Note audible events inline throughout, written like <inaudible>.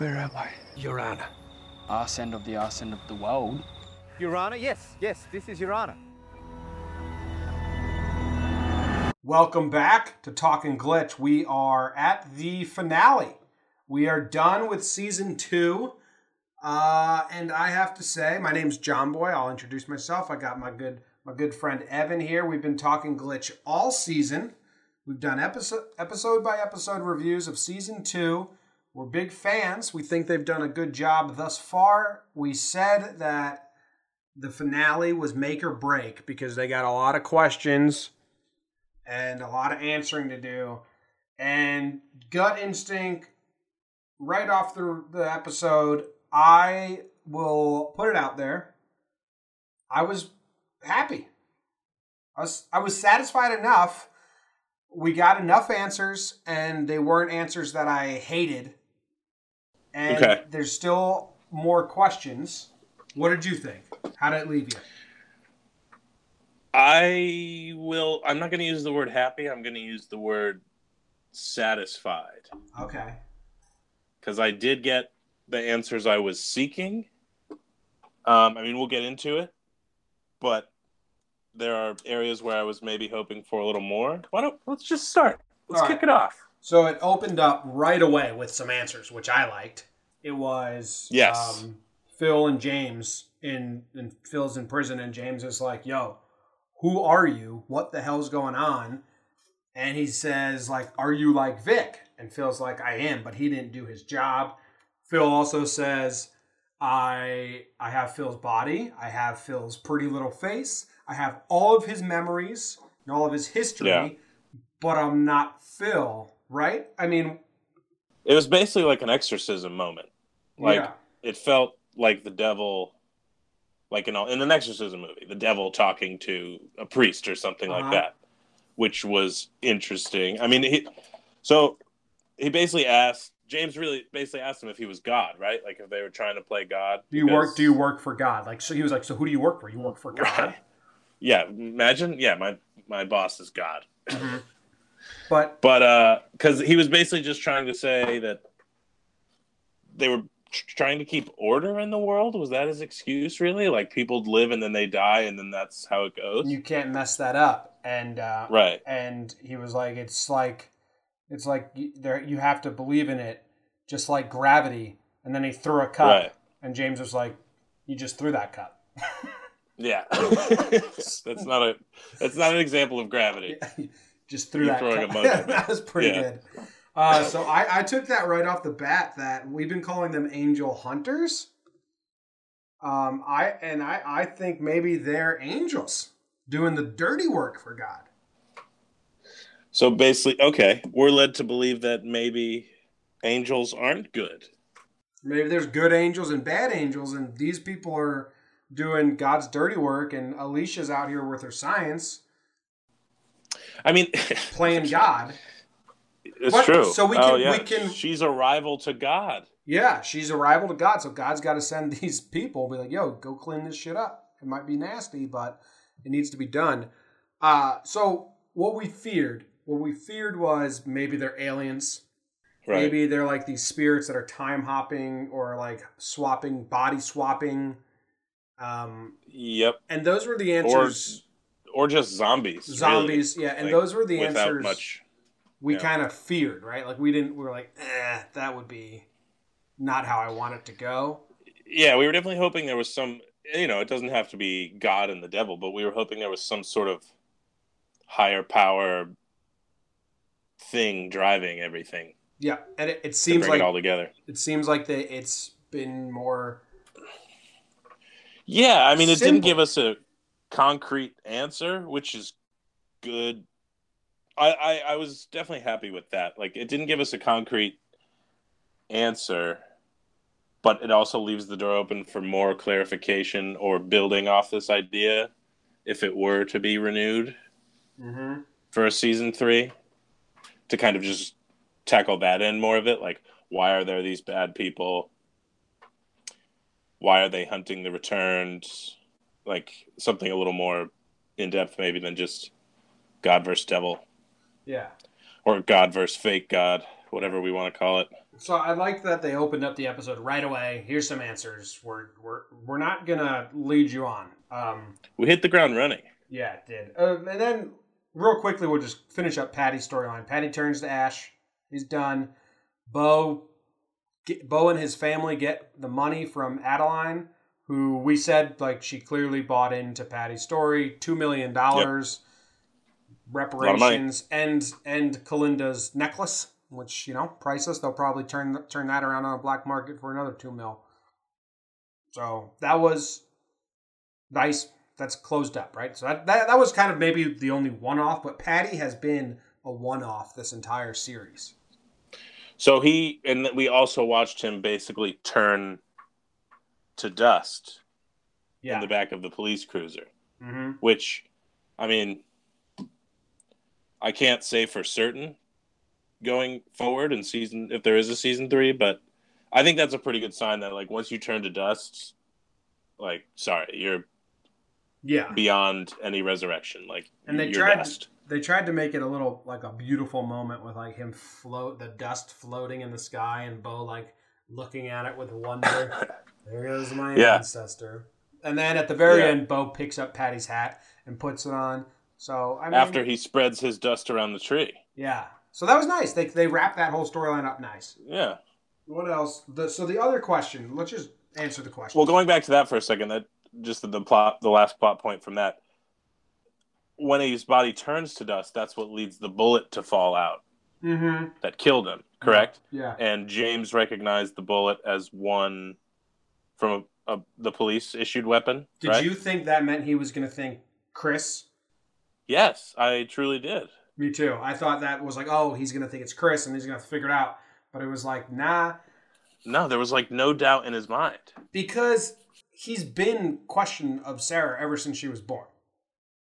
Where am I? Your Honor. Arse end of the arse end of the world. Your Honor, yes, yes, this is Your Honor. Welcome back to Talking Glitch. We are at the finale. We are done with season two. Uh, and I have to say, my name's John Boy. I'll introduce myself. I got my good my good friend Evan here. We've been talking glitch all season. We've done episode episode by episode reviews of season two. We're big fans. We think they've done a good job thus far. We said that the finale was make or break because they got a lot of questions and a lot of answering to do. And gut instinct, right off the, the episode, I will put it out there. I was happy. I was, I was satisfied enough. We got enough answers, and they weren't answers that I hated. And Okay. there's still more questions. What did you think? How did it leave you? I will. I'm not going to use the word happy. I'm going to use the word satisfied Okay. because I did get the answers I was seeking. Um, I mean, we'll get into it, but there are areas where I was maybe hoping for a little more. Why don't let's just start? Let's All right. kick it off. So it opened up right away with some answers, which I liked. It was Yes. um, Phil and James in, in Phil's in prison, and James is like, "Yo, who are you? What the hell's going on?" And he says, "Like, are you like Vic?" And Phil's like, "I am," but he didn't do his job. Phil also says, "I I have Phil's body. I have Phil's pretty little face. I have all of his memories and all of his history." Yeah. but I'm not Phil, right? I mean, It was basically like an exorcism moment. Like yeah, it felt like the devil, like in, all, in an exorcism movie, the devil talking to a priest or something Uh-huh. like that, which was interesting. I mean, he, so he basically asked James really basically asked him if he was God, right? Like if they were trying to play God. do you work? Do you work for God? Like, so he was like, so who do you work for? You work for God. Right. <laughs> Yeah, imagine. Yeah, my my boss is God. <laughs> But But uh, because he was basically just trying to say that they were trying to keep order in the world. Was that his excuse? Really? Like people live and then they die, and then that's how it goes. you can't mess that up. And uh, Right. and he was like, it's like, it's like you, there you have to believe in it, just like gravity. And then he threw a cup, Right. and James was like, you just threw that cup. Yeah. <laughs> <laughs> that's not a. That's not an example of gravity. <laughs> just threw You're that throwing cup. emotion. that was pretty Yeah. good. Uh, so I, I took that right off the bat that we've been calling them angel hunters. Um, I and I, I think maybe they're angels doing the dirty work for God. So basically, okay, we're led to believe that maybe angels aren't good. Maybe there's good angels and bad angels, and these people are doing God's dirty work, and Elishia's out here with her science I mean, <laughs> playing God. It's true. so we oh, can- yeah. we can- She's a rival to God. Yeah, she's a rival to God, so God's got to send <laughs> these people, be like, "Yo, go clean this shit up." It might be nasty, but it needs to be done. Uh, so what we feared, what we feared was maybe they're aliens. Right. Maybe they're like these spirits that are time hopping or like swapping, body swapping. Um, Yep. and those were the answers. Or just zombies. really. zombies, yeah, and Like, those were the without answers much. We yeah. kind of feared, right? Like we didn't. We were like, eh, that would be not how I want it to go. Yeah, we were definitely hoping there was some. You know, it doesn't have to be God and the devil, but we were hoping there was some sort of higher power thing driving everything Yeah, and it, it seems like it all together. it seems like they it's been more Yeah, I mean, it didn't give us a concrete answer, which is good. I, I I was definitely happy with that. Like, it didn't give us a concrete answer, but it also leaves the door open for more clarification or building off this idea if it were to be renewed mm-hmm. for a season three to kind of just tackle that end more of it. Like, why are there these bad people? Why are they hunting the returned? Like something a little more in depth, maybe than just God versus devil yeah. or God versus fake God. whatever we want to call it. So I like that they opened up the episode right away. Here's some answers. We're we're we're not gonna lead you on. Um, We hit the ground running. yeah, it did. Uh, and then real quickly, we'll just finish up Paddy's storyline. Paddy turns to Ash. He's done. Bo, get, Bo and his family get the money from Adeline, who we said like she clearly bought into Paddy's story. Two million dollars reparations and and Kalinda's necklace, which you know priceless. They'll probably turn turn that around on a black market for another two mil. So that was nice. That's closed up, right? So that that, that was kind of maybe the only one off, but Paddy has been a one off this entire series. So he and we also watched him basically turn to dust Yeah. in the back of the police cruiser, mm-hmm. which I mean I can't say for certain going forward in season if there is a season 3, but I think that's a pretty good sign that like once you turn to dust like sorry, you're Yeah. beyond any resurrection. Like And they tried dust. they tried to make it a little like a beautiful moment with like him float the dust floating in the sky and Bo like looking at it with wonder. <coughs> there goes my Yeah. ancestor. And then at the very Yeah. end, Bo picks up Paddy's hat and puts it on. So I mean, After he spreads his dust around the tree. yeah. So that was nice. They they wrapped that whole storyline up nice. Yeah. What else? The, so the other question. Let's just answer the question. Well, going back to that for a second, that just the plot, the last plot point from that. When his body turns to dust, that's what leads the bullet to fall out mm-hmm. that killed him. Correct. Yeah. And James recognized the bullet as one from a, a, the police issued weapon. Did right? you think that meant he was going to think Chris? Yes, I truly did. Me too. I thought that was like, oh, he's going to think it's Chris and he's going to have to figure it out. But it was like, nah, No, there was like no doubt in his mind. because he's been questioned of Sarah ever since she was born.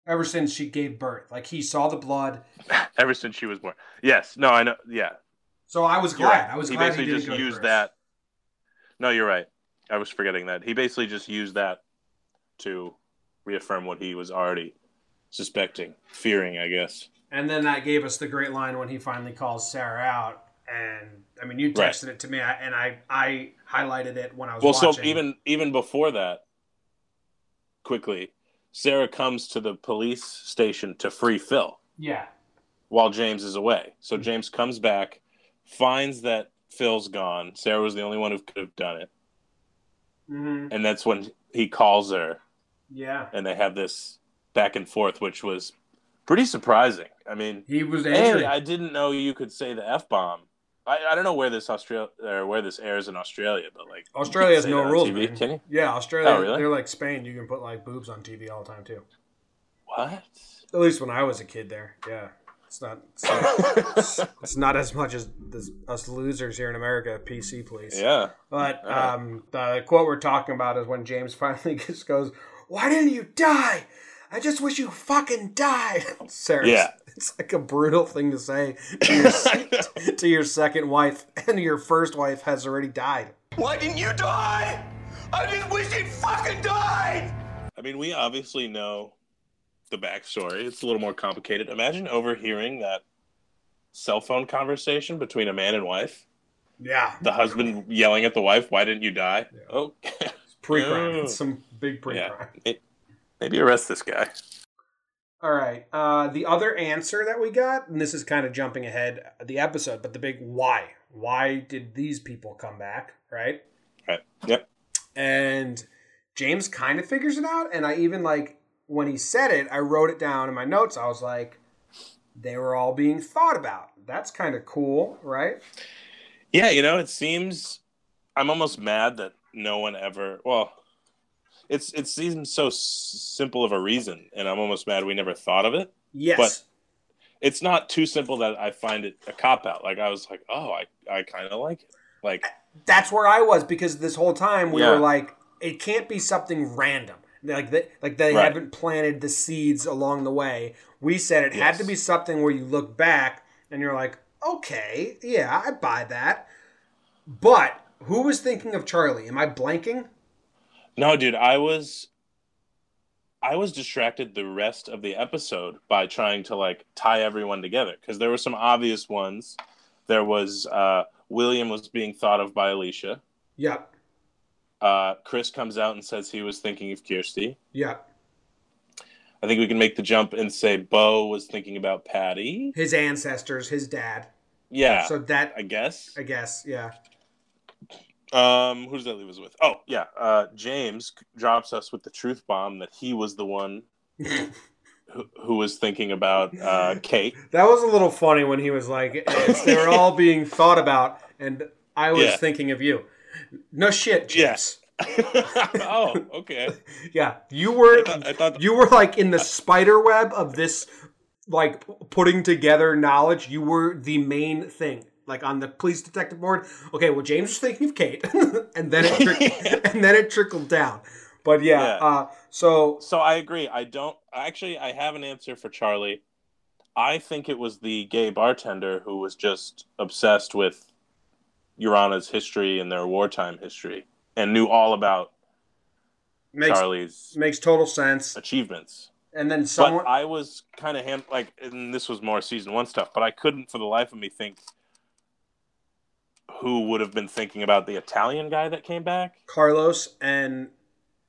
Ever since she gave birth. Like he saw the blood. <laughs> Ever since she was born. Yes. No, I know. Yeah. So I was glad. right. I was he glad basically he just used that. No, you're right. I was forgetting that. He basically just used that to reaffirm what he was already suspecting, fearing, I guess. And then that gave us the great line when he finally calls Sarah out. And I mean, you Right. texted it to me, and I I highlighted it when I was Well, watching. so even even before that, quickly, Sarah comes to the police station to free Phil yeah, while James is away. Mm-hmm. So James comes back, finds that Phil's gone. Sarah was the only one who could have done it, hmm and that's when he calls her, yeah, and they have this back and forth, which was pretty surprising. I mean, he was angry. I didn't know you could say the f bomb. I, I don't know where this Australia or where this airs in Australia, but like Australia has no rules, TV, man. Can you? Yeah, Australia. Oh, really? They're like Spain. You can put like boobs on TV all the time too. What? At least when I was a kid, there. Yeah, it's not. It's not, it's <laughs> not as much as this, us losers here in America. PC, please. yeah. But um, the quote we're talking about is when James <laughs> finally just goes, "Why didn't you die? I just wish you fucking died." <laughs> Sarah, Yeah. it's like a brutal thing to say to your, <laughs> to your second wife, and your first wife has already died. Why didn't you die? I just wish he'd fucking died! I mean, we obviously know the backstory. It's a little more complicated. Imagine overhearing that cell phone conversation between a man and wife. Yeah, The husband yelling at the wife, "Why didn't you die?" Oh, pre-crime. Oh. <laughs> It's some big pre-crime. yeah. May- Maybe arrest this guy. All right. Uh, the other answer that we got, and this is kind of jumping ahead the episode, but the big why. Why did these people come back? Right. Right. Yep. and James kind of figures it out. And I even like when he said it, I wrote it down in my notes. I was like, they were all being thought about. That's kind of cool, right? Yeah, you know, it seems I'm almost mad that no one ever. Well, it's it seems so simple of a reason, and I'm almost mad we never thought of it. Yes. But- It's not too simple that I find it a cop out. Like I was like, oh, I I kind of like it. Like That's where I was because this whole time we Yeah. were like, it can't be something random. Like they, like they Right. haven't planted the seeds along the way. We said it had to be something where you look back and you're like, okay, yeah, I buy that. But who was thinking of Charlie? Am I blanking? No, dude, I was I was distracted the rest of the episode by trying to like tie everyone together because there were some obvious ones There was uh, William was being thought of by Elishia. Yep. Uh, Chris comes out and says he was thinking of Kirsty. Yep. I think we can make the jump and say Bo was thinking about Paddy. His ancestors, his dad. Yeah, So that I guess. I guess, yeah. Um, who does that leave us with? Oh, yeah. Uh, James drops us with the truth bomb that he was the one <laughs> who, who was thinking about uh, Kate. <laughs> That was a little funny when he was like, they were <laughs> all being thought about, and I was Yeah. thinking of you. No shit, James. oh, okay. Yeah, you were I thought, I thought you were like in the spider web of this, like putting together knowledge. You were the main thing, like on the police detective board. Okay, well, James was thinking of Kate, <laughs> and then it <laughs> trick- and then it trickled down. But yeah, Yeah. Uh, so So I agree. I don't actually. I have an answer for Charlie. I think it was the gay bartender who was just obsessed with Yoorana's history and their wartime history, and knew all about makes Charlie's makes total sense. achievements. And then someone, But I was kind of hand like, and this was more season one stuff. But I couldn't, for the life of me, think who would have been thinking about the Italian guy that came back. Carlos, and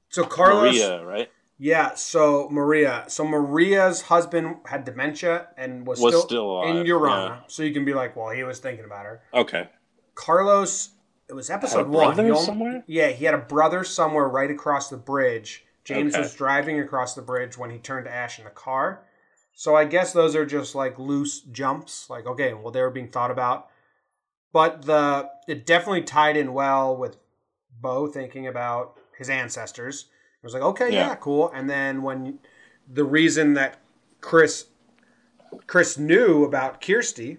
so Carlos, Maria, right? yeah. So Maria, so Maria's husband had dementia and was, Was still, still in Yoorana. yeah. So you can be like, well, he was thinking about her. Okay. Carlos, it was episode Had a one. brother He only- somewhere? Yeah, he had a brother somewhere right across the bridge. James Okay. was driving across the bridge when he turned to Ash in the car. So I guess those are just like loose jumps. Like, okay, well, they were being thought about. But the it definitely tied in well with Bo thinking about his ancestors. It was like, okay, yeah, Yeah. cool. And then when the reason that Chris Chris knew about Kirsty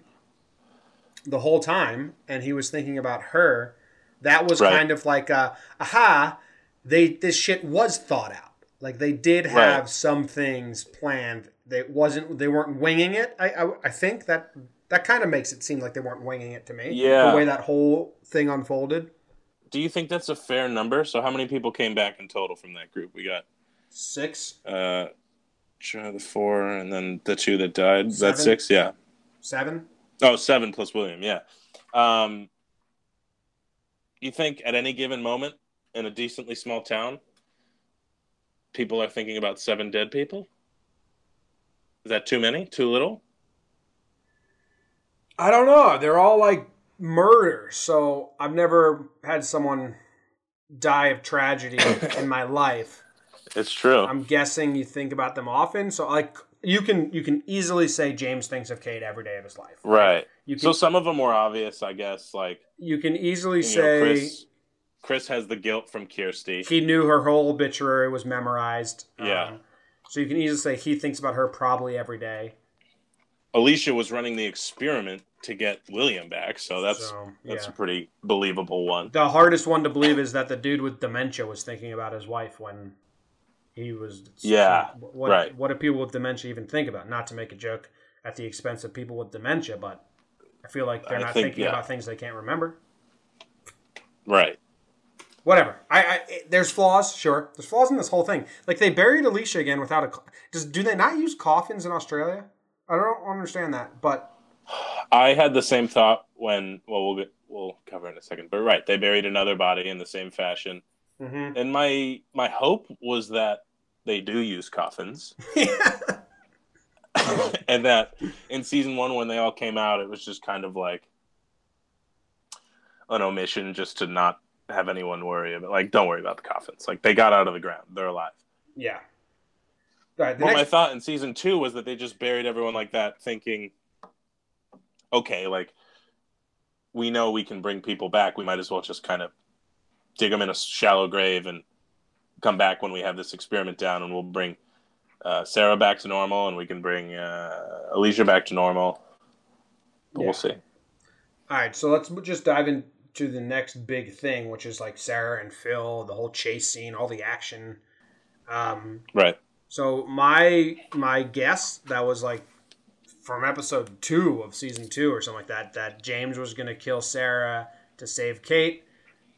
the whole time, and he was thinking about her. That was Right. kind of like, a, aha, they this shit was thought out. Like they did have Right. some things planned. They wasn't they weren't winging it. I I, I think that that kind of makes it seem like they weren't winging it to me. Yeah. the way that whole thing unfolded. Do you think that's a fair number? So how many people came back in total from that group? We got Six, uh the four and then the two that died. Seven. That's six, yeah. seven. Oh, seven plus William, yeah. Um you think at any given moment in a decently small town, people are thinking about seven dead people? Is that too many? Too little? I don't know. They're all like murder. So I've never had someone die of tragedy in my <coughs> life. It's true. I'm guessing you think about them often. So like you can you can easily say James thinks of Kate every day of his life. right. You can So some of them were obvious, I guess, like you can easily you know, say Chris Chris has the guilt from Kirsty. he knew her whole obituary was memorized. Yeah. Um, so you can easily say he thinks about her probably every day. Elishia was running the experiment to get William back, so that's So, that's yeah. a pretty believable one. The hardest one to believe is that the dude with dementia was thinking about his wife when he was. Yeah, What, right. What do people with dementia even think about? Not to make a joke at the expense of people with dementia, but I feel like they're I not think, thinking yeah. about things they can't remember. Right. Whatever. I, I there's flaws, sure. There's flaws in this whole thing. Like they buried Elishia again without a. Does do they not use coffins in Australia? I don't understand that, but I had the same thought when well we'll get we'll cover in a second. But right, they buried another body in the same fashion. mhm. And my my hope was that they do use coffins. <laughs> <laughs> and that in season one when they all came out it was just kind of like an omission just to not have anyone worry about like don't worry about the coffins. Like they got out of the ground. They're alive. yeah. Right. Well, my thought in season two was that they just buried everyone like that, thinking, okay, like we know we can bring people back. We might as well just kind of dig them in a shallow grave and come back when we have this experiment down, and we'll bring uh, Sarah back to normal, and we can bring uh, Elishia back to normal. But Yeah. we'll see. All right, so let's just dive into the next big thing, which is like Sarah and Phil, the whole chase scene, all the action. Um, Right. so my my guess that was like from episode two of season two or something like that that James was gonna kill Sarah to save Kate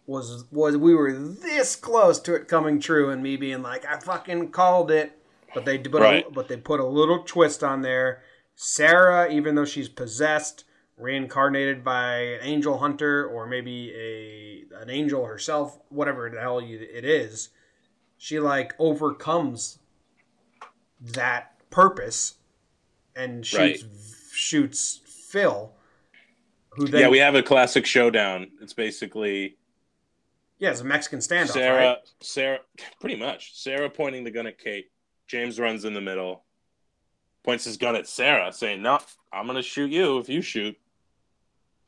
was was we were this close to it coming true and me being like I fucking called it, but they put a, but they put a little twist on there. Sarah, even though she's possessed, reincarnated by an angel hunter or maybe a an angel herself, whatever the hell you, it is, she like overcomes that purpose and shoots shoots Phil, who then yeah, we have a classic showdown. It's basically yeah, it's a Mexican standoff, Sarah, right? Sarah, pretty much. Sarah pointing the gun at Kate. James runs in the middle, points his gun at Sarah, saying, "No, I'm gonna shoot you if you shoot."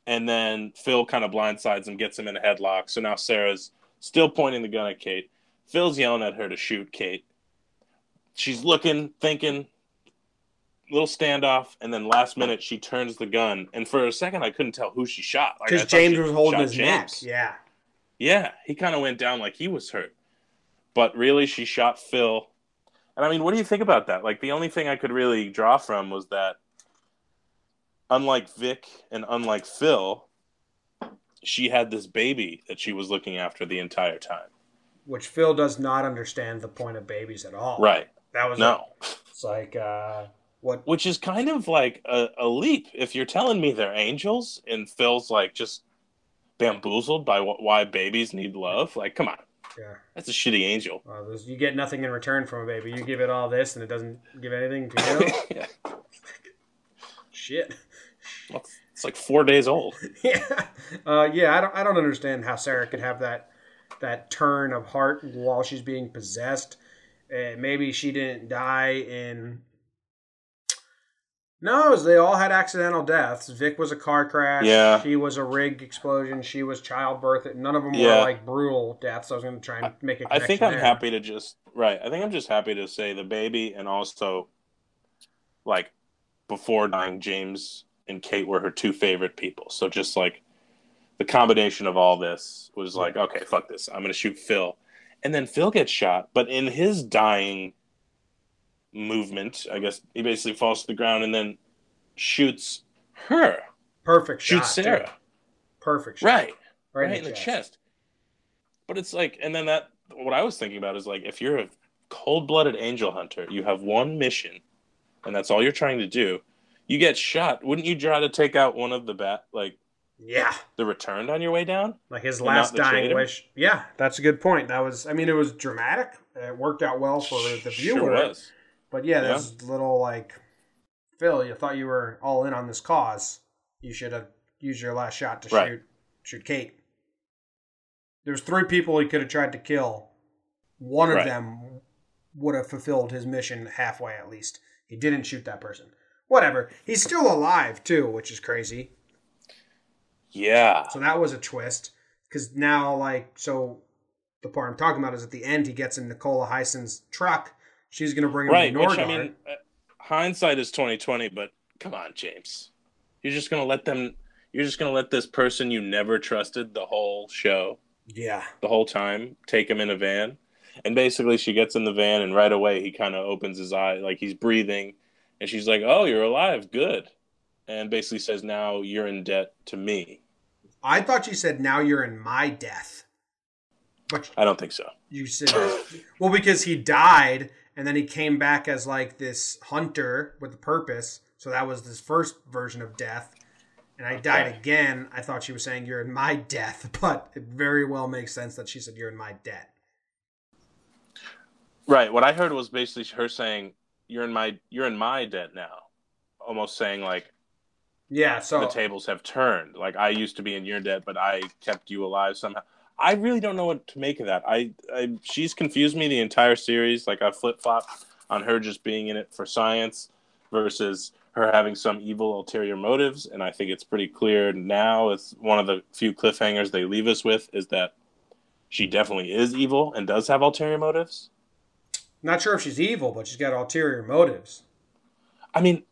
And then Phil kind of blindsides him, gets him in a headlock. So now Sarah's still pointing the gun at Kate. Phil's yelling at her to shoot Kate. She's looking, thinking, little standoff, and then last minute she turns the gun. And for a second, I couldn't tell who she shot. Because thought James was holding his James. neck. Yeah. Yeah, he kind of went down like he was hurt. But really, she shot Phil. And I mean, what do you think about that? Like, the only thing I could really draw from was that, unlike Vic and unlike Phil, she had this baby that she was looking after the entire time. Which Phil does not understand the point of babies at all. Right. That was No. It's like uh what Which is kind of like a, a leap. If you're telling me they're angels and Phil's like just bamboozled by wh- why babies need love, like, come on. yeah. That's a shitty angel. You get nothing in return from a baby. You give it all this and it doesn't give anything to <laughs> you. yeah. Shit. It's like four days old. <laughs> yeah. Uh, yeah, I don't I don't understand how Sarah could have that that turn of heart while she's being possessed. Uh, maybe she didn't die in No, was- they all had accidental deaths. Vic was a car crash. Yeah. She was a rig explosion. She was childbirth. None of them were like brutal deaths. I was going to try and make a I think I'm there. happy to just right. I think I'm just happy to say the baby and also like before dying, James and Kate were her two favorite people. So just like the combination of all this was like, okay, fuck this. I'm gonna shoot Phil. And then Phil gets shot, but in his dying movement, I guess he basically falls to the ground and then shoots her. Perfect shot. Shoots Sarah. too. Perfect shot. Right. Right, right, in the chest. But it's like, and then that, what I was thinking about is like, if you're a cold blooded angel hunter, you have one mission, and that's all you're trying to do. You get shot. Wouldn't you try to take out one of the bat, like Yeah. the returned on your way down? Like his last not dying traitor? wish. Yeah, that's a good point. That was, I mean, it was dramatic. It worked out well for the viewer. Sure was. But yeah, Yeah. little like, Phil, you thought you were all in on this cause. You should have used your last shot to Right. shoot shoot Kate. There's three people he could have tried to kill. One of them would have fulfilled his mission halfway at least. He didn't shoot that person. Whatever. He's still alive too, which is crazy. Yeah. So that was a twist. Because now, like, so the part I'm talking about is at the end, he gets in Nicola Heisen's truck. She's going to bring him Right. to Which Norgard. I mean, uh, hindsight is twenty twenty, but come on, James. You're just gonna let them. You're just gonna let this person you never trusted the whole show. yeah. the whole time, take him in a van. And basically, she gets in the van, and right away, he kind of opens his eye, like he's breathing. And she's like, Oh, you're alive. Good. And basically says, Now you're in debt to me. I thought you said, now you're in my death. But I don't think so. you said, well, because he died and then he came back as like this hunter with a purpose. So that was this first version of death. And I died again. I thought she was saying, you're in my death. <laughs> But it very well makes sense that she said, you're in my debt. Right. What I heard was basically her saying, You're in my you're in my debt now. Almost saying like Yeah. So the tables have turned. Like I used to be in your debt, but I kept you alive somehow. I really don't know what to make of that. I, I she's confused me the entire series. Like I flip flop on her just being in it for science versus her having some evil ulterior motives. And I think it's pretty clear now. It's one of the few cliffhangers they leave us with is that she definitely is evil and does have ulterior motives. Not sure if she's evil, but she's got ulterior motives. I mean,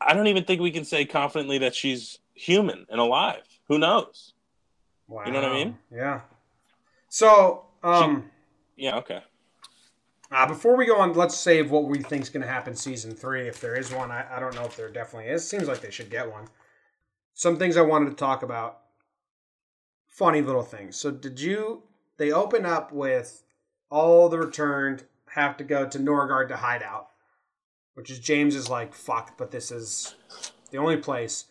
I don't even think we can say confidently that she's human and alive. Who knows? Wow. You know what I mean? Yeah. So, um, Yeah, okay. uh, before we go on, let's save what we think is going to happen season three, if there is one. I, I don't know if there definitely is. Seems like they should get one. Some things I wanted to talk about. Funny little things. So, did you? They open up with all the returned have to go to Norgard to hide out, which is James is like fuck, but this is the only place.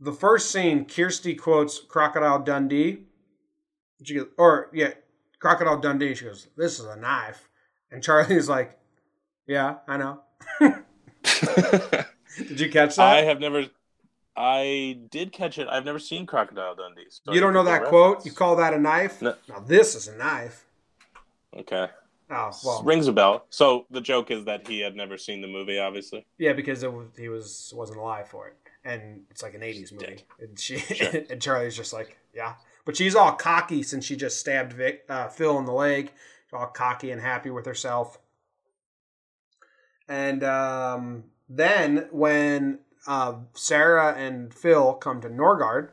The first scene, Kirsty quotes Crocodile Dundee. She goes, or yeah, Crocodile Dundee. She goes, "This is a knife," and Charlie's like, "Yeah, I know." <laughs> Did you catch that? I have never. I did catch it. I've never seen Crocodile Dundee. so you don't know that quote? You call that a knife? No. Now this is a knife. Okay. Oh well, Rings a bell. So the joke is that he had never seen the movie, obviously. yeah, because it was, he was wasn't alive for it, and it's like an '80s movie, Dead. and she Sure. <laughs> and Charlie's just like, yeah, but she's all cocky since she just stabbed Vic, uh, Phil in the leg, all cocky and happy with herself. And um, then when uh, Sarah and Phil come to Norgard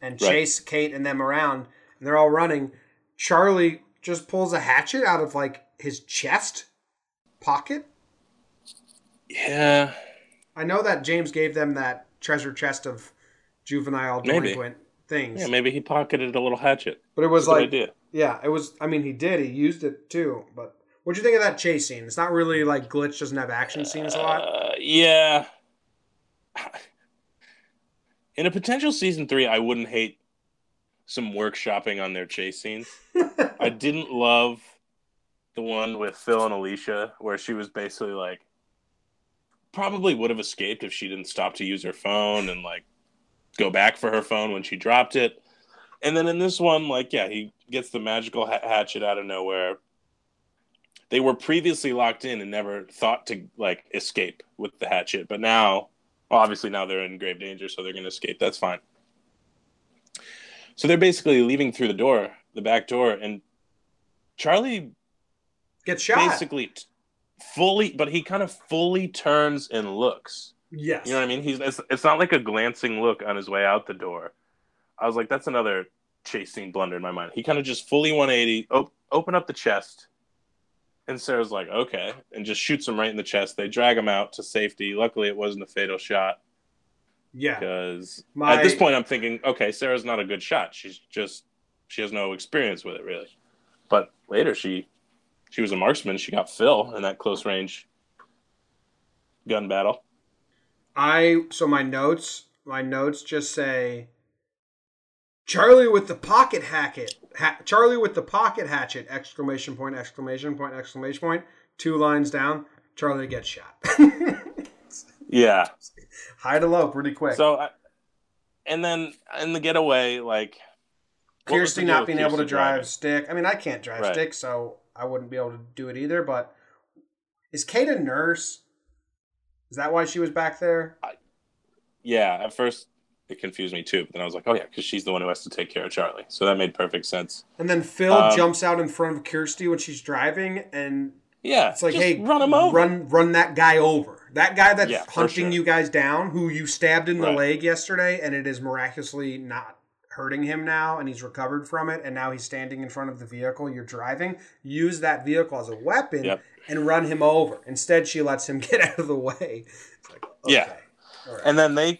and Right. chase Kate and them around, and they're all running, Charlie just pulls a hatchet out of like his chest pocket. Yeah. I know that James gave them that treasure chest of juvenile Maybe. things, Yeah, maybe he pocketed a little hatchet. but it was Good like, yeah, it was. I mean, he did. He used it too. But what'd you think of that chase scene? It's not really like Glitch doesn't have action scenes a lot. Uh, yeah. <sighs> In a potential season three, I wouldn't hate some workshopping on their chase scenes. <laughs> I didn't love the one with Phil and Elishia, where she was basically like, probably would have escaped if she didn't stop to use her phone and like go back for her phone when she dropped it. And then in this one, like, yeah, he gets the magical ha- hatchet out of nowhere. They were previously locked in and never thought to like escape with the hatchet, but now, well, obviously, now they're in grave danger, so they're going to escape. That's fine. So they're basically leaving through the door, the back door, and Charlie Get shot. basically fully, but he kind of fully turns and looks. yes. You know what I mean? He's it's, it's not like a glancing look on his way out the door. I was like, that's another chase scene blunder in my mind. He kind of just fully 180, op- open up the chest, and Sarah's like, okay, and just shoots him right in the chest. They drag him out to safety. Luckily, it wasn't a fatal shot yeah. because My- at this point, I'm thinking, okay, Sarah's not a good shot. She's just she has no experience with it really. But later, she she was a marksman. She got Phil in that close range gun battle. I so my notes my notes just say Charlie with the pocket hatchet. Ha- Charlie with the pocket hatchet! Exclamation point! Exclamation point! Exclamation point! Two lines down. Charlie gets shot. <laughs> Yeah. High to low, pretty quick. So, I, and then in the getaway, like Kirsty not being able to drive driving? stick. I mean, I can't drive Right. stick, so I wouldn't be able to do it either. But is Kate a nurse? Is that why she was back there? Yeah, at first it confused me too, but then I was like, oh yeah, because she's the one who has to take care of Charlie. So that made perfect sense. And then Phil Um, jumps out in front of Kirsty when she's driving, and Yeah, It's like, hey, run him over. Run, run that guy over. That guy that's Yeah, hunting sure. you guys down, who you stabbed in the Right. leg yesterday, and it is miraculously not hurting him now, and he's recovered from it, and now he's standing in front of the vehicle you're driving. Use that vehicle as a weapon Yep. and run him over. Instead, she lets him <laughs> get out of the way. It's like, okay. Yeah. Right. And then they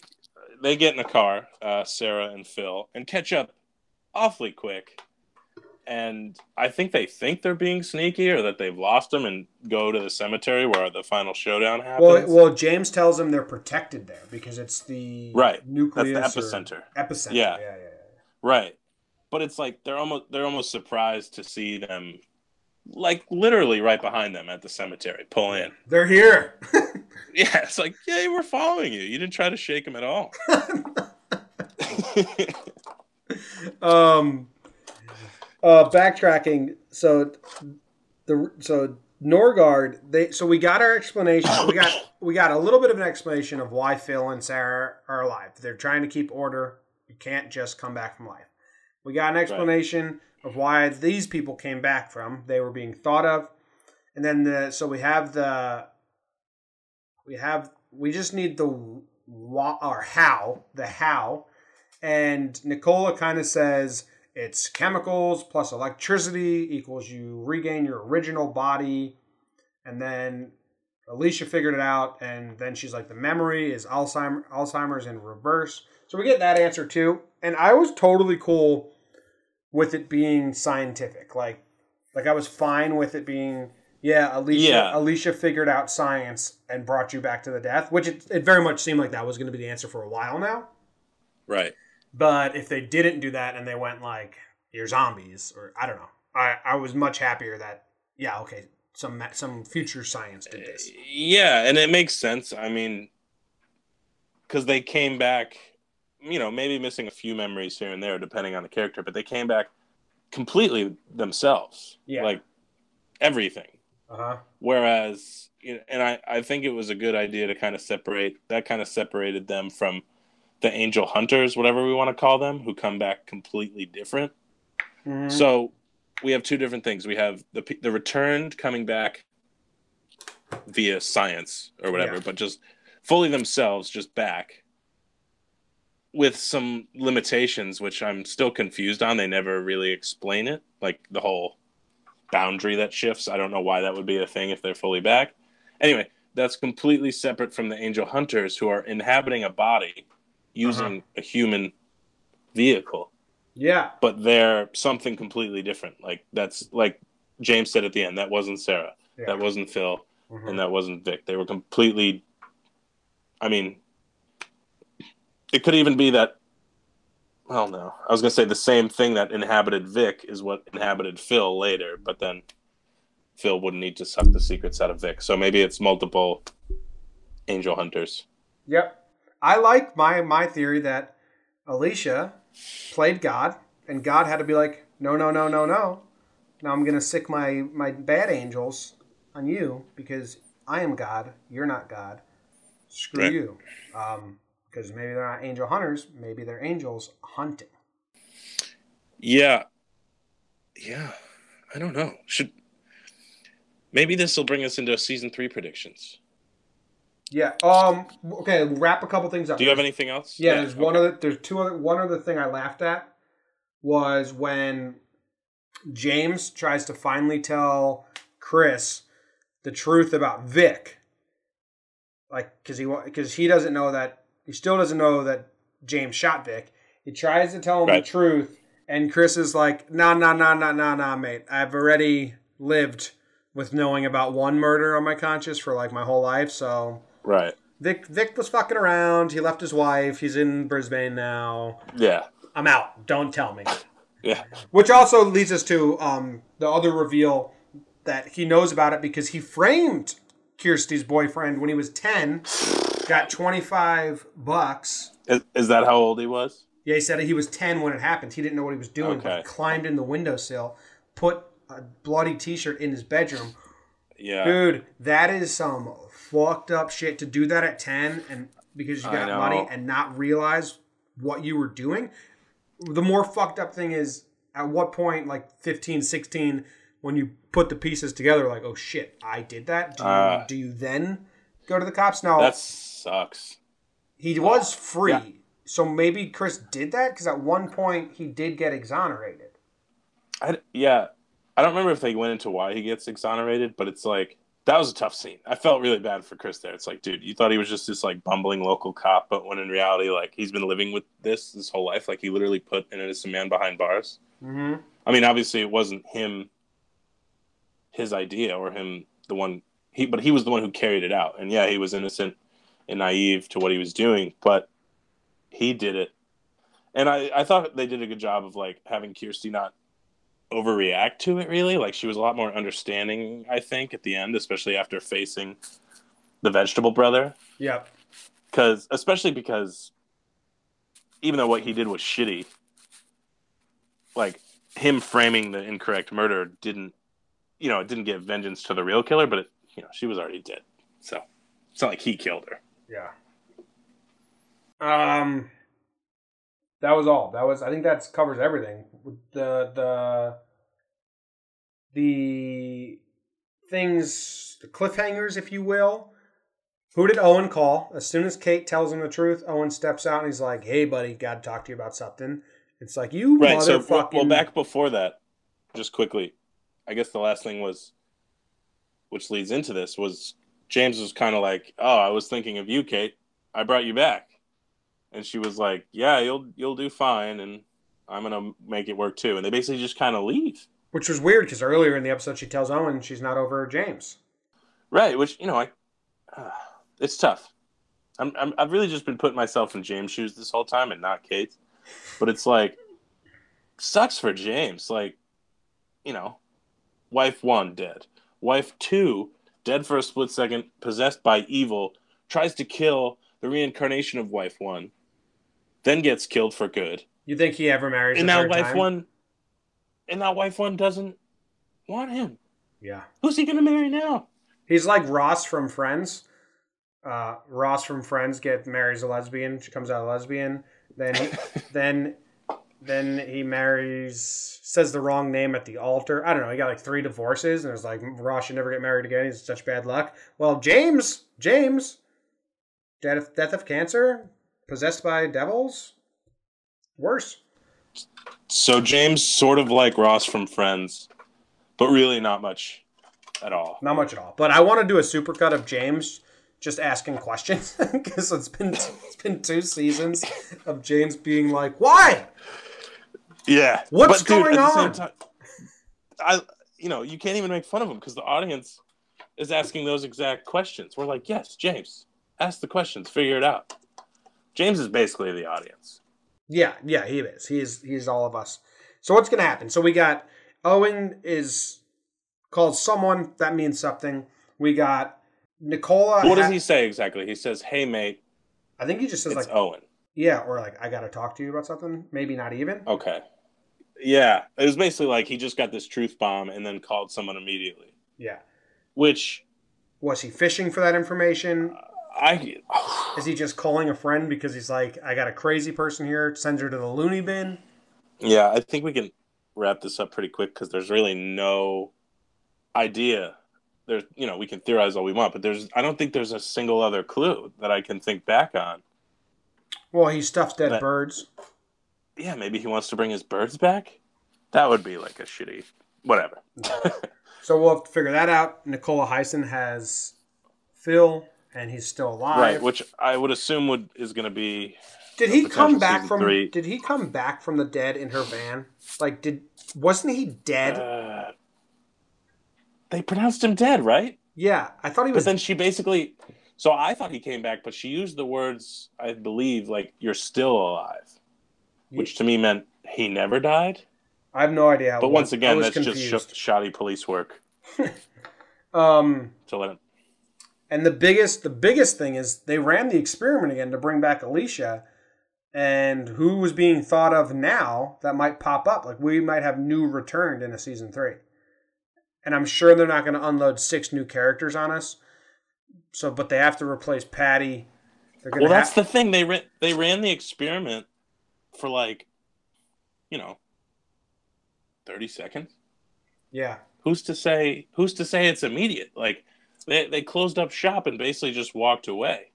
they get in a car, uh, Sarah and Phil, and catch up awfully quick. And I think they think they're being sneaky or that they've lost him and go to the cemetery where the final showdown happens. well, well, James tells them they're protected there because it's the Right. nucleus That's the epicenter. Epicenter. Yeah, yeah, yeah. Right. But it's like they're almost they're almost surprised to see them like literally right behind them at the cemetery pull in. They're here. <laughs> Yeah, it's like, yeah, we're following you. You didn't try to shake them at all. <laughs> um uh backtracking so the so Norgard they so we got our explanation we got we got a little bit of an explanation of why Phil and Sarah are alive they're trying to keep order you can't just come back from life we got an explanation of why these people came back from they were being thought of and then the so we have the we have we just need the wha- or how the how and Nicola kind of says it's chemicals plus electricity equals you regain your original body. And then Elishia figured it out, and then she's like, the memory is Alzheimer, Alzheimer's in reverse. So we get that answer too. And I was totally cool with it being scientific. Like, like I was fine with it being, yeah, Elishia, Yeah. Elishia figured out science and brought you back to the death, which it, it very much seemed like that was going to be the answer for a while now. Right. But if they didn't do that and they went like, "You're zombies," or I don't know, I I was much happier that yeah, okay, some some future science did this. Uh, yeah, and it makes sense. I mean, because they came back, you know, maybe missing a few memories here and there, depending on the character, but they came back completely themselves. Yeah. Like everything. Uh huh. Whereas, you know, and I, I think it was a good idea to kind of separate that kind of separated them from the angel hunters, whatever we want to call them, who come back completely different. Mm-hmm. So we have two different things. We have the the returned coming back via science or whatever, Yeah. but just fully themselves, just back with some limitations, which I'm still confused on. They never really explain it, like the whole boundary that shifts. I don't know why that would be a thing if they're fully back. Anyway, that's completely separate from the angel hunters who are inhabiting a body using a human vehicle yeah. but they're something completely different. Like that's like James said at the end, that wasn't Sarah, Yeah. that wasn't Phil, Mhm. and that wasn't Vic. They were completely. I mean, it could even be that. Well, no, I was gonna say the same thing that inhabited Vic is what inhabited Phil later, but then Phil wouldn't need to suck the secrets out of Vic. So maybe it's multiple angel hunters. Yep. I like my my theory that Elishia played God, and God had to be like, no, no, no, no, no. Now I'm gonna sick my my bad angels on you because I am God. You're not God. Screw Right. you. Um, because maybe they're not angel hunters. Maybe they're angels hunting. Yeah. Yeah. I don't know. Should maybe this will bring us into season three predictions. Yeah. Um. Okay. Wrap a couple things up. Do you have anything else? Yeah, there's one other. There's two other. One other thing I laughed at was when James tries to finally tell Chris the truth about Vic, like because he because he doesn't know that he still doesn't know that James shot Vic. He tries to tell him Right. the truth, and Chris is like, "Nah, nah, nah, nah, nah, nah, mate. I've already lived with knowing about one murder on my conscience for like my whole life, so." Right. Vic Vic was fucking around. He left his wife. He's in Brisbane now. Yeah. I'm out. Don't tell me. <laughs> Yeah. Which also leads us to um, the other reveal that he knows about it because he framed Kirsty's boyfriend when he was 10, <sighs> <laughs> got 25 bucks. Is, is that how old he was? Yeah, he said he was 10 when it happened. He didn't know what he was doing, but Okay. he climbed in the windowsill, put a bloody t shirt in his bedroom. Yeah. Dude, that is some fucked up shit to do that at 10 and because you got money and not realize what you were doing. The more fucked up thing is at what point, like 15, 16, when you put the pieces together, like, oh shit, I did that. Do you, Ah. do you then go to the cops? No, That sucks. he was free. Yeah. So maybe Chris did that because at one point he did get exonerated. I, yeah. I don't remember if they went into why he gets exonerated, but it's like that was a tough scene. I felt really bad for Chris there. It's like, dude, you thought he was just this like bumbling local cop, but when in reality, like he's been living with this his whole life. Like he literally put an innocent man behind bars. Mm-hmm. I mean, obviously, it wasn't him, his idea, or him the one he, but he was the one who carried it out. And yeah, he was innocent and naive to what he was doing, but he did it. And I, I thought they did a good job of like having Kirsty not overreact to it. Really, like she was a lot more understanding. I think at the end, especially after facing the vegetable brother, Yeah. because especially because even though what he did was shitty, like him framing the incorrect murder didn't, you know, it didn't give vengeance to the real killer, but it, you know, she was already dead, so it's not like he killed her. Yeah. Um that was all. That was I think that covers everything. The the the things the cliffhangers, if you will. Who did Owen call? As soon as Kate tells him the truth, Owen steps out and he's like, Hey buddy, gotta talk to you about something. It's like you Right. So well, back before that, just quickly, I guess the last thing was, which leads into this, was James was kind of like, "Oh, I was thinking of you, Kate. I brought you back," and she was like, "Yeah, you'll you'll do fine, and I'm gonna make it work too." And they basically just kind of leave. which was weird because earlier in the episode she tells Owen she's not over James. Right, which you know, I uh, it's tough. I'm, I'm I've really just been putting myself in James' shoes this whole time and not Kate's. But it's like sucks for James. Like, you know, wife one dead, wife two dead for a split second, possessed by evil, tries to kill the reincarnation of wife one, then gets killed for good. You think he ever marries? and now third wife time? one, and now wife one doesn't want him. Yeah. Who's he gonna marry now? He's like Ross from Friends. Uh, Ross from Friends get marries a lesbian. She comes out a lesbian. Then <laughs> then then he marries says the wrong name at the altar. I don't know. He got like three divorces, and it's like Ross should never get married again. He's such bad luck. Well, James, James, death of, death of cancer, possessed by devils. Worse. So James sort of like Ross from Friends, but really not much at all. Not much at all. But I want to do a supercut of James just asking questions <laughs> because it's been it's been two seasons of James being like, "Why? Yeah. What's But, going same on? time, I you know, you can't even make fun of him because the audience is asking those exact questions. We're like, yes, James, ask the questions, figure it out. James is basically the audience. Yeah, yeah, he is. He is. He's all of us. So what's going to happen? So we got Owen is called someone that means something. We got Nicola. What does ha- he say exactly? He says, "Hey, mate, I think he just says it's like, Owen." yeah, or like, I got to talk to you about something. Maybe not even. Okay. Yeah, it was basically like he just got this truth bomb and then called someone immediately. Yeah. Which Was he fishing for that information? I <sighs> Is he just calling a friend because he's like, I got a crazy person here, sends her to the loony bin? Yeah, I think we can wrap this up pretty quick because there's really no idea. There's, you know, we can theorize all we want, but there's, I don't think there's a single other clue that I can think back on. Well, he stuffs dead That- birds. Yeah, maybe he wants to bring his birds back. That would be like a shitty, whatever. <laughs> So we'll have to figure that out. Nicola Heisen has Phil, and he's still alive. right, which I would assume would is going to be. Did he come back from? three. Did he come back from the dead in her van? Like, did wasn't he dead? Uh, they pronounced him dead, right? yeah, I thought he was. But then she basically. So I thought he came back, but she used the words, I believe, like "you're still alive," which to me meant he never died. I have no idea. How But once again, that's confused. just sh- shoddy police work <laughs> um, to let him. and the biggest, the biggest thing is they ran the experiment again to bring back Elishia, and who was being thought of now that might pop up. Like we might have new returned in a season three, and I'm sure they're not going to unload six new characters on us. So, but they have to replace Paddy. Well, that's have, the thing. They ran they ran the experiment for like, you know, thirty seconds. yeah. Who's to say? Who's to say it's immediate? Like, they they closed up shop and basically just walked away.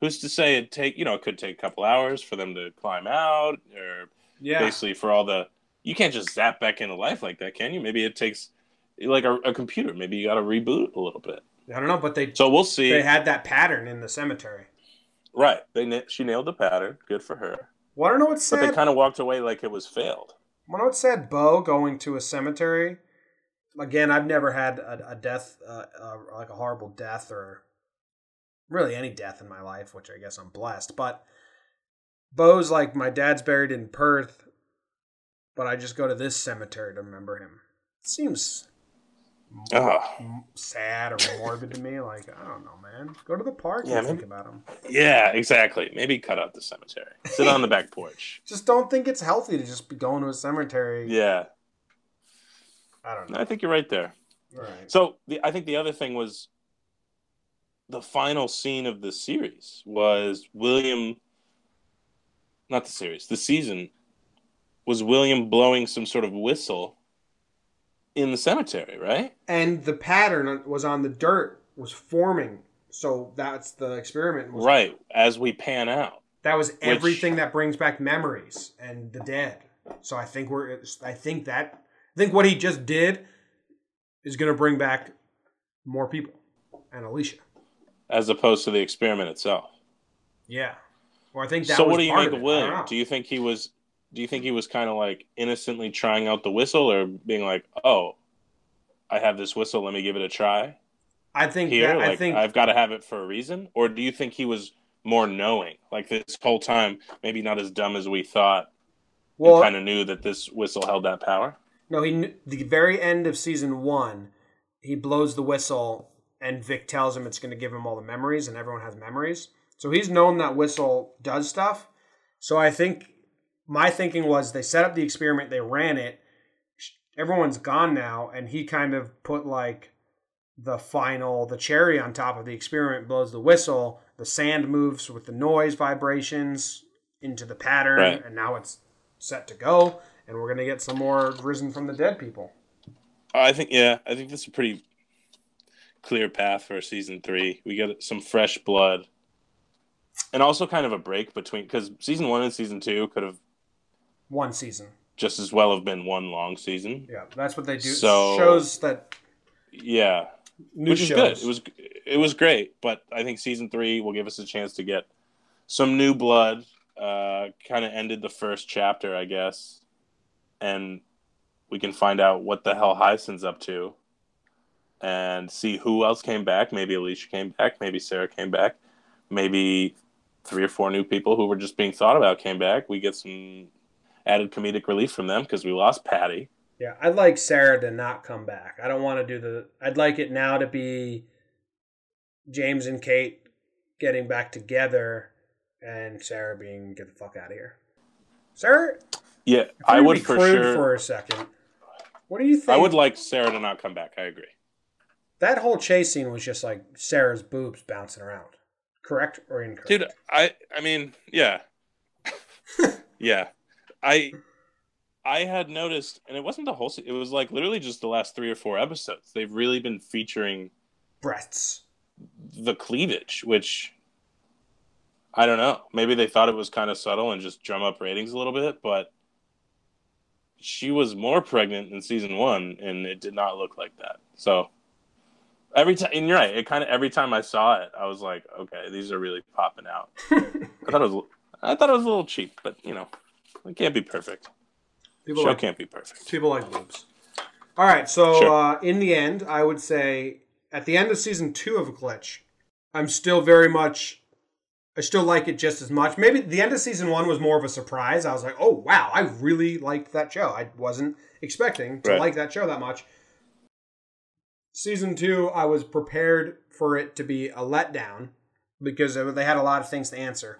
Who's to say it take? You know, it could take a couple hours for them to climb out, or Yeah. basically for all the. You can't just zap back into life like that, can you? Maybe it takes like a, a computer. Maybe you got to reboot a little bit. I don't know, but they So we'll see. they had that pattern in the cemetery. right? They she nailed the pattern. Good for her. Want to know what's But sad? they kind of walked away like it was failed. Want to know what's sad? Bo going to a cemetery. Again, I've never had a, a death, uh, uh, like a horrible death, or really any death in my life, which I guess I'm blessed. But Bo's like, my dad's buried in Perth, but I just go to this cemetery to remember him. It seems Oh, m- sad or morbid to me. Like, I don't know, man. Go to the park Yeah, and think maybe- about him. yeah, exactly. Maybe cut out the cemetery. Sit on the back porch. <laughs> Just don't think it's healthy to just be going to a cemetery. Yeah, I don't know. I think you're right there. Right. So the, I think the other thing was the final scene of the series was William, not the series, the season was William blowing some sort of whistle in the cemetery, right? and the pattern was on the dirt was forming so that's the experiment was, Right. As we pan out. that was everything that brings back memories and the dead so i think we're i think that i think what he just did is going to bring back more people and elishia as opposed to the experiment itself. yeah well i think that so what do you make of of William? Do you think he was do you think he was kind of like innocently trying out the whistle or being like, "Oh, I have this whistle, let me give it a try." I think Here, that, like i think I've got to have it for a reason, or do you think he was more knowing. Like this whole time, maybe not as dumb as we thought. Well, kind of knew that this whistle held that power. no, he kn- the very end of season one, he blows the whistle, and Vic tells him it's going to give him all the memories, and everyone has memories. So he's known that whistle does stuff. So I think my thinking was they set up the experiment, they ran it, everyone's gone now, and he kind of put like the final, the cherry on top of the experiment, blows the whistle, the sand moves with the noise vibrations into the pattern, Right. and now it's set to go, and we're gonna get some more risen from the dead people. I think yeah, I think this is a pretty clear path for season three. We get some fresh blood, and also kind of a break between because season one and season two could have One season, just as well have been one long season. yeah, that's what they do. So- shows that Yeah, new which is good. It was it was great, but I think season three will give us a chance to get some new blood. Uh, kind of ended the first chapter, I guess, and we can find out what the hell Hyacinth's up to, and see who else came back. Maybe Elishia came back. Maybe Sarah came back. Maybe three or four new people who were just being thought about came back. We get some added comedic relief from them because we lost Paddy. Yeah, I'd like Sarah to not come back. I don't want to do the. I'd like it now to be James and Kate getting back together, and Sarah being get the fuck out of here. Sarah, Yeah, I would for sure. for a second. What do you think? I would like Sarah to not come back. I agree. that whole chase scene was just like Sarah's boobs bouncing around. Correct or incorrect? Dude, I I mean, yeah. <laughs> yeah. I I had noticed and it wasn't the whole it was like literally just the last 3 or 4 episodes. They've really been featuring breasts. the cleavage, which I don't know. Maybe they thought it was kind of subtle and just drum up ratings a little bit, but she was more pregnant in season 1 and it did not look like that. So every time and you're right, it kind of every time I saw it, I was like, okay, these are really popping out. <laughs> I thought it was I thought it was a little cheap, but you know, it can't be perfect. People Show like can't be perfect. People like boobs. All right, so Sure. uh, in the end, I would say at the end of season two of a Glitch, I'm still very much, I still like it just as much. Maybe the end of season one was more of a surprise. I was like, oh wow, I really liked that show. I wasn't expecting to Right. like that show that much. Season two, I was prepared for it to be a letdown because they had a lot of things to answer.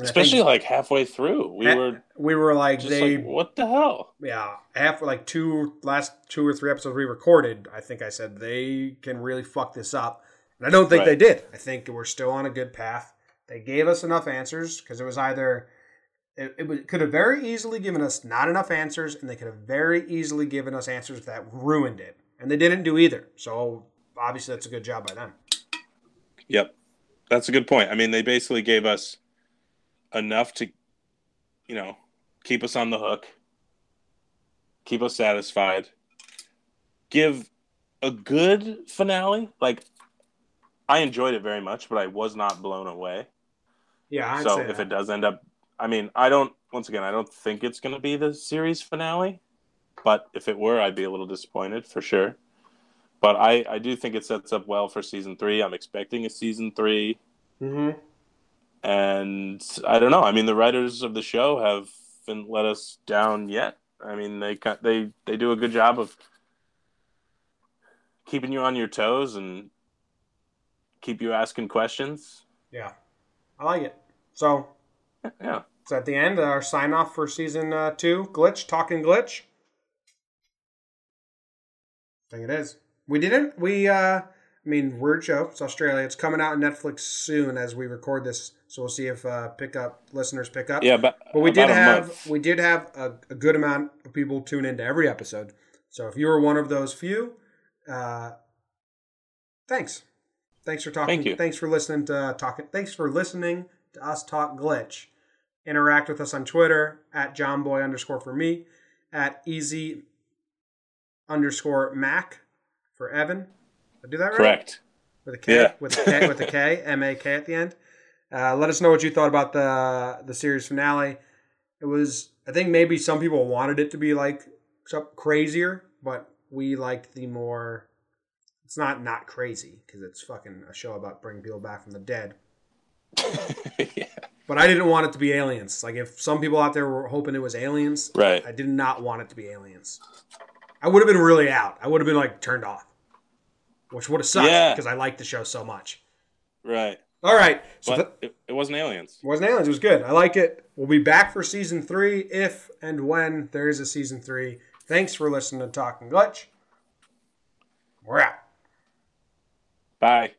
Especially like halfway through. We ha- were we were like they like, what the hell? yeah, after like two last two or three episodes we recorded, I think I said they can really fuck this up, and I don't think Right. they did. I think we're still on a good path. They gave us enough answers because it was either it, it could have very easily given us not enough answers, and they could have very easily given us answers that ruined it, and they didn't do either. So obviously, that's a good job by them. Yep. That's a good point. I mean, they basically gave us enough to, you know, keep us on the hook, keep us satisfied, give a good finale. Like, I enjoyed it very much, but I was not blown away. Yeah, I'd so if that. it does end up, I mean, I don't. Once again, I don't think it's going to be the series finale, but if it were, I'd be a little disappointed for sure. But I, I do think it sets up well for season three. I'm expecting a season three, Mhm. And I don't know. I mean, the writers of the show haven't let us down yet. I mean, they they they do a good job of keeping you on your toes and keep you asking questions. yeah, I like it. So Yeah. So at the end, our sign off for season uh, two, Glitch, Talking Glitch. I think it is. We didn't. We. uh I mean, weird show. It's Australia. It's coming out on Netflix soon as we record this. So we'll see if uh pick up listeners pick up. Yeah, but But we did have month. we did have a, a good amount of people tune into every episode. So if you were one of those few, uh, thanks. Thanks for talking. Thank you. Thanks for listening to talking. Thanks for listening to us talk glitch. Interact with us on Twitter at johnboy underscore for me, at easy underscore mac for Evan. Did I do that right? correct. with a K, Yeah. with a K, with a K, <laughs> M A K at the end. Uh, let us know what you thought about the the series finale. It was, I think, maybe some people wanted it to be like crazier, but we liked the more. It's not not crazy because it's fucking a show about bringing people back from the dead. <laughs> yeah. But I didn't want it to be aliens. Like if some people out there were hoping it was aliens, Right. I did not want it to be aliens. I would have been really out. I would have been like turned off, which would have sucked Yeah. because I liked the show so much. Right. All right, so But that it, it wasn't aliens. It wasn't aliens. It was good. I like it. We'll be back for season three if and when there is a season three. Thanks for listening to Talking Glitch. We're out. Bye.